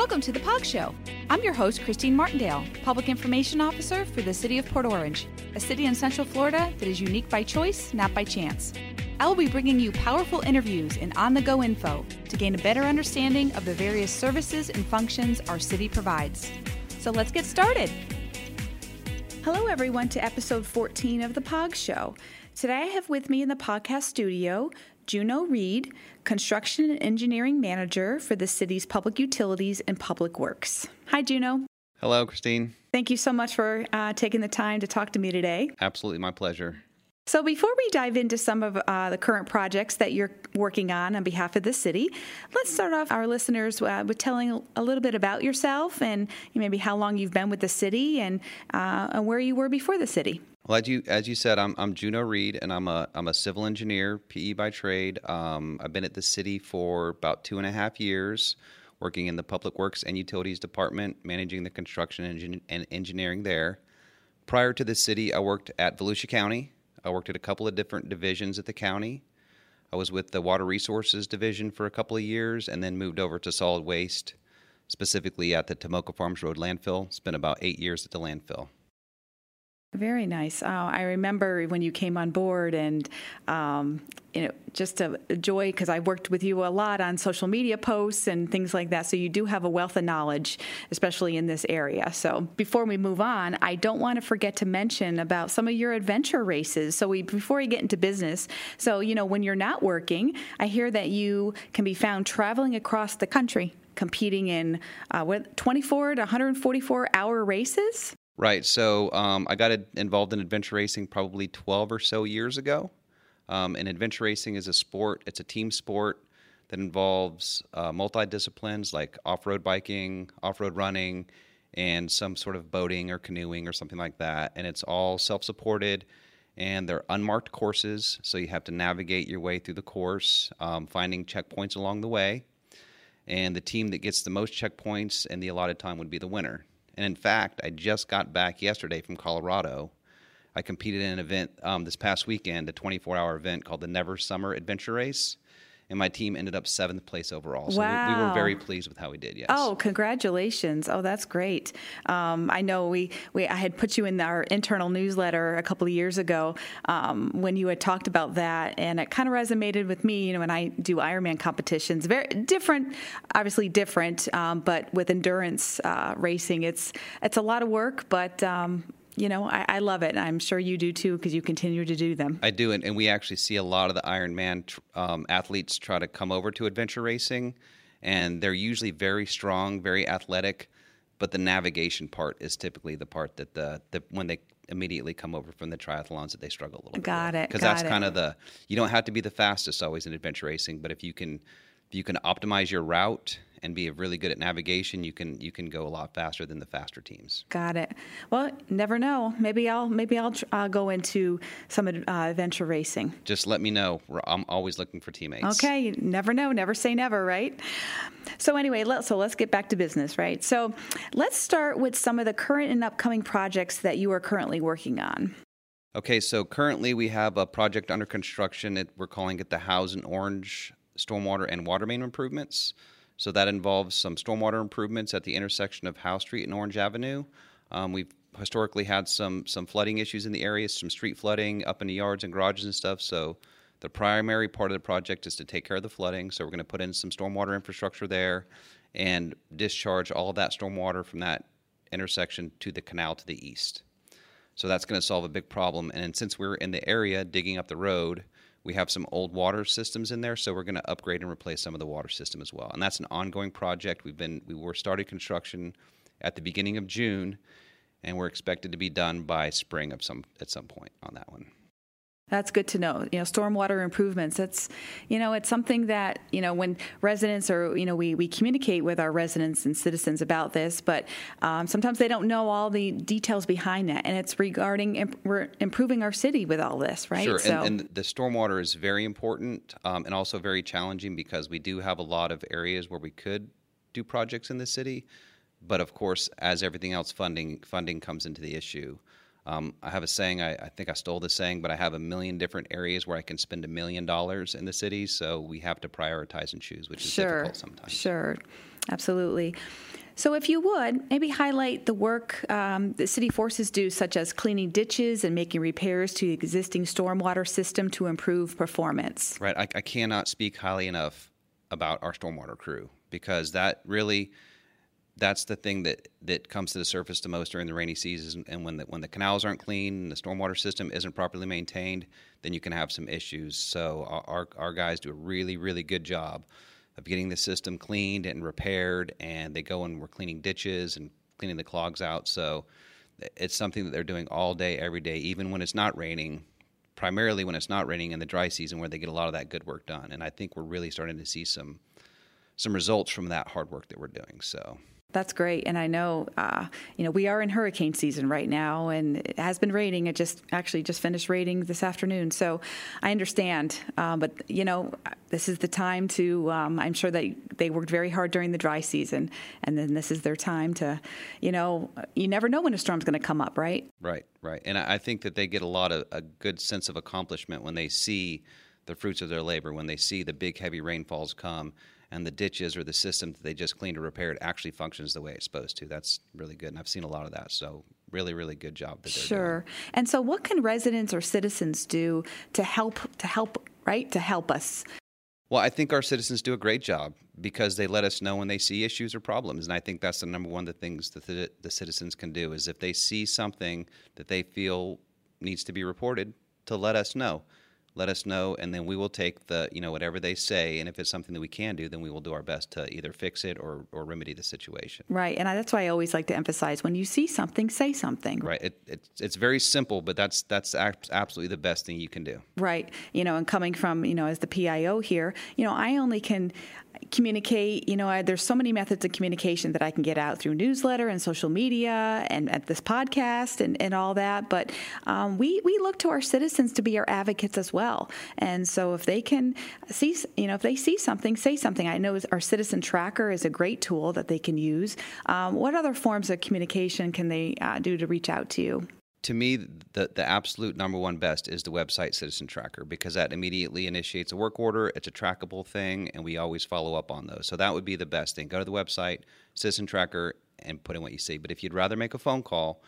Welcome to the POG Show. I'm your host, Christine Martindale, Public Information Officer for the City of Port Orange, a city in Central Florida that is unique by choice, not by chance. I will be bringing you powerful interviews and on the go info to gain a better understanding of the various services and functions our city provides. So let's get started. Hello, everyone, to episode 14 of The POG Show. Today I have with me in the podcast studio Juno Reed, Construction and Engineering Manager for the city's public utilities and public works. Hi, Juno. Hello, Christine. Thank you so much for uh, taking the time to talk to me today. Absolutely, my pleasure. So, before we dive into some of uh, the current projects that you're working on on behalf of the city, let's start off our listeners uh, with telling a little bit about yourself and maybe how long you've been with the city and, uh, and where you were before the city. Well, as you as you said, I'm I'm Juno Reed, and I'm a I'm a civil engineer, PE by trade. Um, I've been at the city for about two and a half years, working in the Public Works and Utilities Department, managing the construction and engineering there. Prior to the city, I worked at Volusia County. I worked at a couple of different divisions at the county. I was with the Water Resources Division for a couple of years, and then moved over to solid waste, specifically at the Tomoka Farms Road landfill. Spent about eight years at the landfill. Very nice. Uh, I remember when you came on board, and um, you know, just a, a joy because I worked with you a lot on social media posts and things like that. So you do have a wealth of knowledge, especially in this area. So before we move on, I don't want to forget to mention about some of your adventure races. So we before we get into business, so you know, when you're not working, I hear that you can be found traveling across the country competing in uh, what 24 to 144 hour races. Right. So um, I got involved in adventure racing probably 12 or so years ago. Um, and adventure racing is a sport, it's a team sport that involves uh, multi disciplines like off road biking, off road running, and some sort of boating or canoeing or something like that. And it's all self supported and they're unmarked courses. So you have to navigate your way through the course, um, finding checkpoints along the way. And the team that gets the most checkpoints in the allotted time would be the winner. And in fact, I just got back yesterday from Colorado. I competed in an event um, this past weekend, a 24 hour event called the Never Summer Adventure Race and my team ended up seventh place overall. So wow. we, we, were very pleased with how we did. Yes. Oh, congratulations! Oh, that's great. Um, I know we, we I had put you in our internal newsletter a couple of years ago um, when you had talked about that, and it kind of resonated with me. You know, when I do Ironman competitions, very different, obviously different, um, but with endurance uh, racing, it's it's a lot of work, but um, you know, I, I, love it. And I'm sure you do too because you continue to do them. I do, and, and we actually see a lot of the Ironman um, athletes try to come over to adventure racing, and they're usually very strong, very athletic, but the navigation part is typically the part that the, the when they immediately come over from the triathlons that they struggle a little bit. got it because that's kind of the you don't have to be the fastest always in adventure racing, but if you can if you can optimize your route and be really good at navigation, you can you can go a lot faster than the faster teams. Got it. Well, never know. Maybe I'll maybe I'll uh, go into some uh, adventure racing. Just let me know. I'm always looking for teammates. Okay, you never know. Never say never, right? So anyway, let, so let's get back to business, right? So let's start with some of the current and upcoming projects that you are currently working on. Okay, so currently we have a project under construction. It, we're calling it the House and Orange Stormwater and Water Main Improvements. So that involves some stormwater improvements at the intersection of Howe Street and Orange Avenue. Um, we've historically had some some flooding issues in the area, some street flooding up in the yards and garages and stuff. So the primary part of the project is to take care of the flooding. So we're going to put in some stormwater infrastructure there and discharge all of that stormwater from that intersection to the canal to the east. So that's going to solve a big problem. And since we're in the area digging up the road, we have some old water systems in there, so we're going to upgrade and replace some of the water system as well. And that's an ongoing project. We've been we were started construction at the beginning of June, and we're expected to be done by spring of some at some point on that one. That's good to know. You know, stormwater improvements. That's, you know, it's something that you know when residents or you know we we communicate with our residents and citizens about this, but um, sometimes they don't know all the details behind that, and it's regarding imp- we're improving our city with all this, right? Sure, so. and, and, the stormwater is very important um, and also very challenging because we do have a lot of areas where we could do projects in the city, but of course, as everything else, funding funding comes into the issue. Um, I have a saying, I, I, think I stole the saying, but I have a million different areas where I can spend a million dollars in the city. So we have to prioritize and choose, which is sure, difficult sometimes. Sure, absolutely. So, if you would, maybe highlight the work um, that city forces do, such as cleaning ditches and making repairs to the existing stormwater system to improve performance. Right. I, I cannot speak highly enough about our stormwater crew because that really that's the thing that, that comes to the surface the most during the rainy season. And when the, when the canals aren't clean, and the stormwater system isn't properly maintained, then you can have some issues. So our, our guys do a really, really good job of getting the system cleaned and repaired. And they go and we're cleaning ditches and cleaning the clogs out. So it's something that they're doing all day, every day, even when it's not raining. Primarily when it's not raining in the dry season, where they get a lot of that good work done. And I think we're really starting to see some some results from that hard work that we're doing. So that's great, and I know, uh, you know, we are in hurricane season right now, and it has been raining. It just actually just finished raining this afternoon, so I understand. Um, but you know, this is the time to. Um, I'm sure that they worked very hard during the dry season, and then this is their time to, you know, you never know when a storm's going to come up, right? Right, right, and I think that they get a lot of a good sense of accomplishment when they see the fruits of their labor, when they see the big heavy rainfalls come and the ditches or the system that they just cleaned or repaired actually functions the way it's supposed to. That's really good, and I've seen a lot of that. So really, really good job that sure. doing. And so, what can residents or citizens do to help to help right to help us? Well, I think our citizens do a great job because they let us know when they see issues or problems, and I think that's the number one of the things that the, the citizens can do is if they see something that they feel needs to be reported, to let us know let us know, and then we will take the you know whatever they say, and if it's something that we can do, then we will do our best to either fix it or, or remedy the situation. Right, and that's why I always like to emphasize: when you see something, say something. Right. It, it it's very simple, but that's that's absolutely the best thing you can do. Right. You know, and coming from you know as the PIO here, you know, I only can communicate. You know, I, there's so many methods of communication that I can get out through newsletter and social media and at this podcast and, and all that. But um, we we look to our citizens to be our advocates as well. And so if they can see, you know, if they see something, say something. I know our citizen tracker is a great tool that they can use. Um, what other forms of communication can they uh, do to reach out to you? To me, the, the absolute number one best is the website Citizen Tracker because that immediately initiates a work order. It's a trackable thing, and we always follow up on those. So that would be the best thing. Go to the website, Citizen Tracker, and put in what you see. But if you'd rather make a phone call,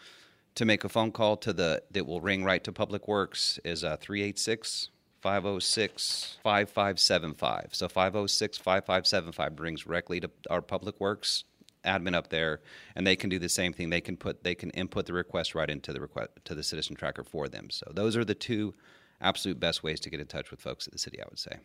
to make a phone call to the that will ring right to Public Works is uh, 386 506 5575. So 506 5575 brings directly to our Public Works admin up there, and they can do the same thing. They can put they can input the request right into the request to the citizen tracker for them. So those are the two absolute best ways to get in touch with folks at the city. I would say.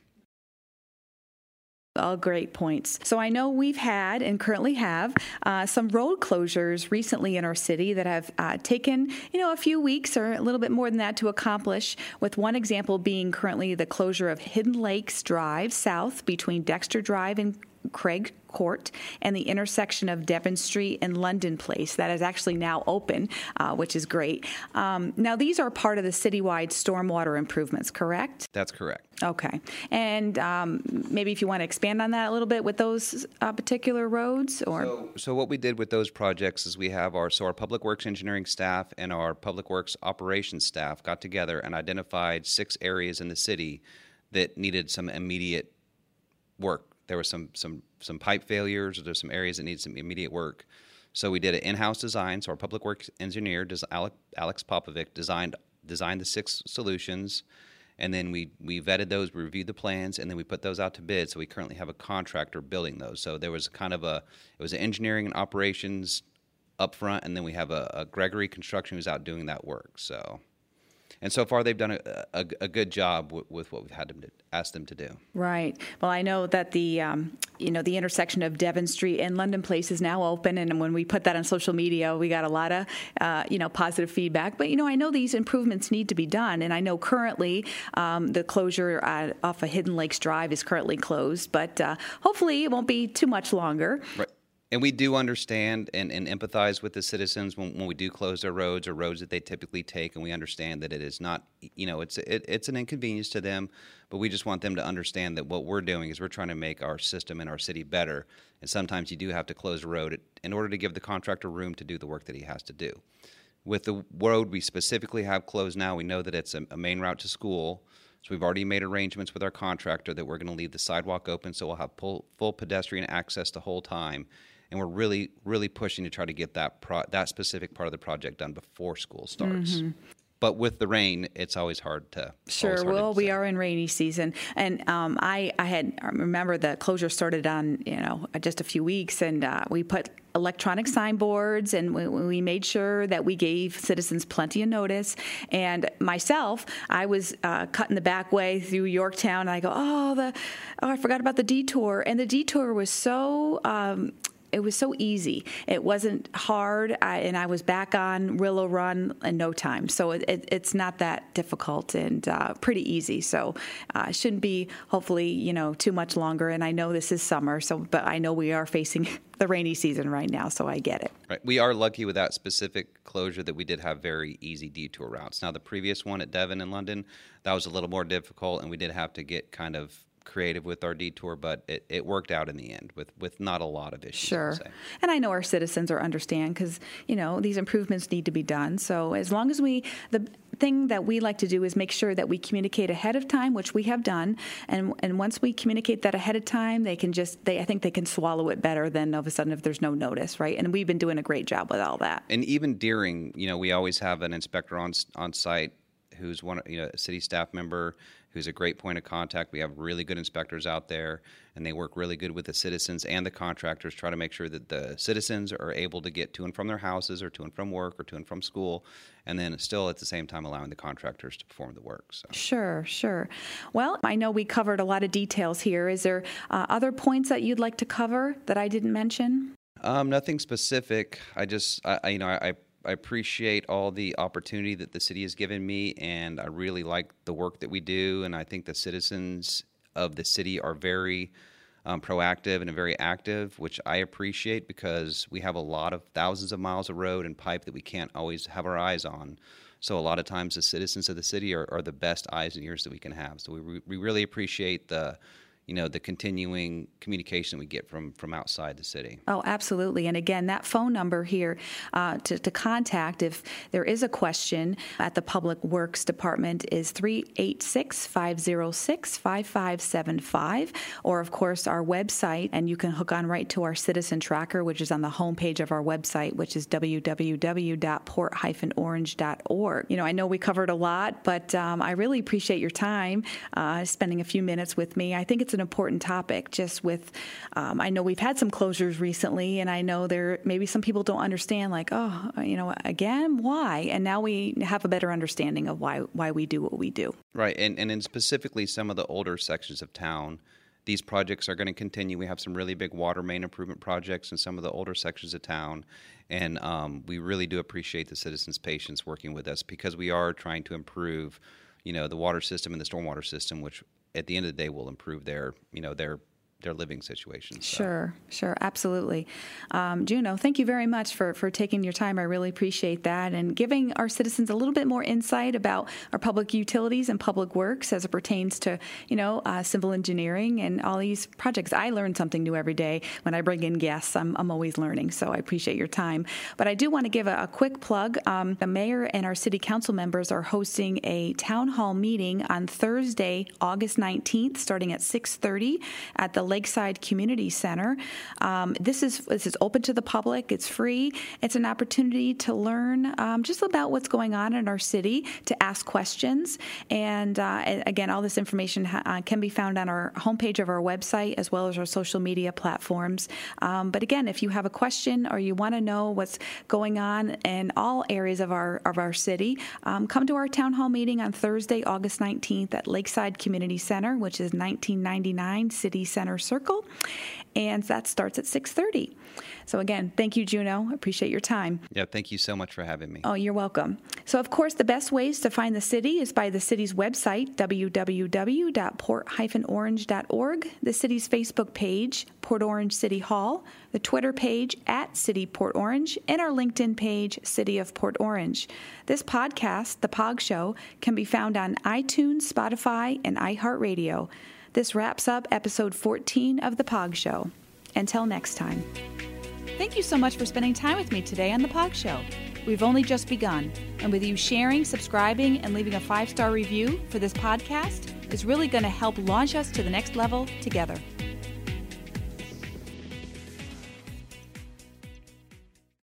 All great points. So I know we've had and currently have uh, some road closures recently in our city that have uh, taken, you know, a few weeks or a little bit more than that to accomplish. With one example being currently the closure of Hidden Lakes Drive south between Dexter Drive and Craig Court and the intersection of Devon Street and London Place. That is actually now open, uh, which is great. Um, now, these are part of the citywide stormwater improvements, correct? That's correct. Okay. And um, maybe if you want to expand on that a little bit with those uh, particular roads, or so, so, what we did with those projects is we have our so our public works engineering staff and our public works operations staff got together and identified six areas in the city that needed some immediate work there were some some some pipe failures, or there's some areas that need some immediate work. So we did an in-house design. So our public works engineer, Alex Popovic, designed designed the six solutions, and then we we vetted those, we reviewed the plans, and then we put those out to bid. So we currently have a contractor building those. So there was kind of a it was an engineering and operations up front, and then we have a, a Gregory Construction who's out doing that work. So and so far they've done a, a, a good job with, with, what we've had them to ask them to do. Right. Well, I know that the um, you know the intersection of Devon Street and London Place is now open, and when we put that on social media, we got a lot of uh, you know positive feedback. But you know, I know these improvements need to be done, and I know currently um, the closure off of Hidden Lakes Drive is currently closed, but uh, hopefully it won't be too much longer. Right and we do understand and, and empathize with the citizens when, when we do close their roads or roads that they typically take and we understand that it is not you know it's it, it's an inconvenience to them but we just want them to understand that what we're doing is we're trying to make our system and our city better and sometimes you do have to close a road in order to give the contractor room to do the work that he has to do With the road we specifically have closed now, we know that it's a, a main route to school. So we've already made arrangements with our contractor that we're going to leave the sidewalk open so we'll have full, full pedestrian access the whole time. And we're really, really pushing to try to get that pro- that specific part of the project done before school starts. But with the rain, it's always hard to. Sure. hard to Well, we are in rainy season, and um, I I had I remember the closure started on you know just a few weeks, and uh, we put electronic signboards, and we, we made sure that we gave citizens plenty of notice. And myself, I was uh, cutting the back way through Yorktown, and I go, oh the oh I forgot about the detour, and the detour was so. Um, it was so easy. It wasn't hard, I, and I was back on Willow Run in no time. So it, it, it's not that difficult and uh, pretty easy. So uh, shouldn't be, hopefully, you know, too much longer. And I know this is summer, so but I know we are facing the rainy season right now, so I get it. Right. We are lucky with that specific closure that we did have very easy detour routes. Now, the previous one at Devon in London, that was a little more difficult, and we did have to get kind of creative with our detour, but it, it worked out in the end with, with not a lot of issues. Sure. And I know our citizens are understand because, you know, these improvements need to be done. So as long as we, the thing that we like to do is make sure that we communicate ahead of time, which we have done. And, and once we communicate that ahead of time, they can just, they, I think they can swallow it better than all of a sudden if there's no notice, right? And we've been doing a great job with all that. And even during, you know, we always have an inspector on on site who's one, you know, a city staff member who's a great point of contact. We have really good inspectors out there, and they work really good with the citizens and the contractors, try to make sure that the citizens are able to get to and from their houses, or to and from work, or to and from school, and then still at the same time allowing the contractors to perform the work. So. Sure, sure. Well, I know we covered a lot of details here. Is there uh, other points that you'd like to cover that I didn't mention? Um, nothing specific. I just, I, I you know, I, I appreciate all the opportunity that the city has given me, and I really like the work that we do. And I think the citizens of the city are very um, proactive and very active, which I appreciate because we have a lot of thousands of miles of road and pipe that we can't always have our eyes on. So a lot of times, the citizens of the city are, are the best eyes and ears that we can have. So we, re- we really appreciate the you know the continuing communication we get from from outside the city. Oh, absolutely. And again, that phone number here uh, to, to contact if there is a question at the Public Works Department is 386 506 5575. Or, of course, our website, and you can hook on right to our citizen tracker, which is on the homepage of our website, which is www.port-orange.org. You know, I know we covered a lot, but um, I really appreciate your time uh, spending a few minutes with me. I think it's an important topic, just with, um, I know we've had some closures recently, and I know there maybe some people don't understand, like, oh, you know, again, why? And now we have a better understanding of why why we do what we do. Right, and and in specifically some of the older sections of town, these projects are going to continue. We have some really big water main improvement projects in some of the older sections of town, and um, we really do appreciate the citizens' patience working with us because we are trying to improve, you know, the water system and the stormwater system, which at the end of the day will improve their, you know, their their living situations. So. Sure, sure, absolutely. Um, Juno, thank you very much for, for taking your time. I really appreciate that and giving our citizens a little bit more insight about our public utilities and public works as it pertains to, you know, uh, civil engineering and all these projects. I learn something new every day when I bring in guests. I'm, I'm always learning, so I appreciate your time. But I do want to give a, a quick plug. Um, the mayor and our city council members are hosting a town hall meeting on Thursday, August 19th, starting at 6:30 at the Lakeside Community Center. Um, this is this is open to the public. It's free. It's an opportunity to learn um, just about what's going on in our city, to ask questions, and, uh, again, all this information ha- uh, can be found on our homepage of our website as well as our social media platforms. Um, but again, if you have a question or you want to know what's going on in all areas of our of our city, um, come to our town hall meeting on Thursday, August 19th at Lakeside Community Center, which is 1999 City Center Circle, and that starts at 6:30. So again, thank you, Juno. Appreciate your time. Yeah, thank you so much for having me. Oh, you're welcome. So, of course, the best ways to find the city is by the city's website, www.port-orange.org, the city's Facebook page, Port Orange City Hall, the Twitter page at City Port Orange, and our LinkedIn page, City of Port Orange. This podcast, The Pog Show, can be found on iTunes, Spotify, and iHeartRadio. This wraps up episode 14 of The Pog Show. Until next time. Thank you so much for spending time with me today on The Pog Show. We've only just begun, and with you sharing, subscribing, and leaving a five star review for this podcast is really going to help launch us to the next level together.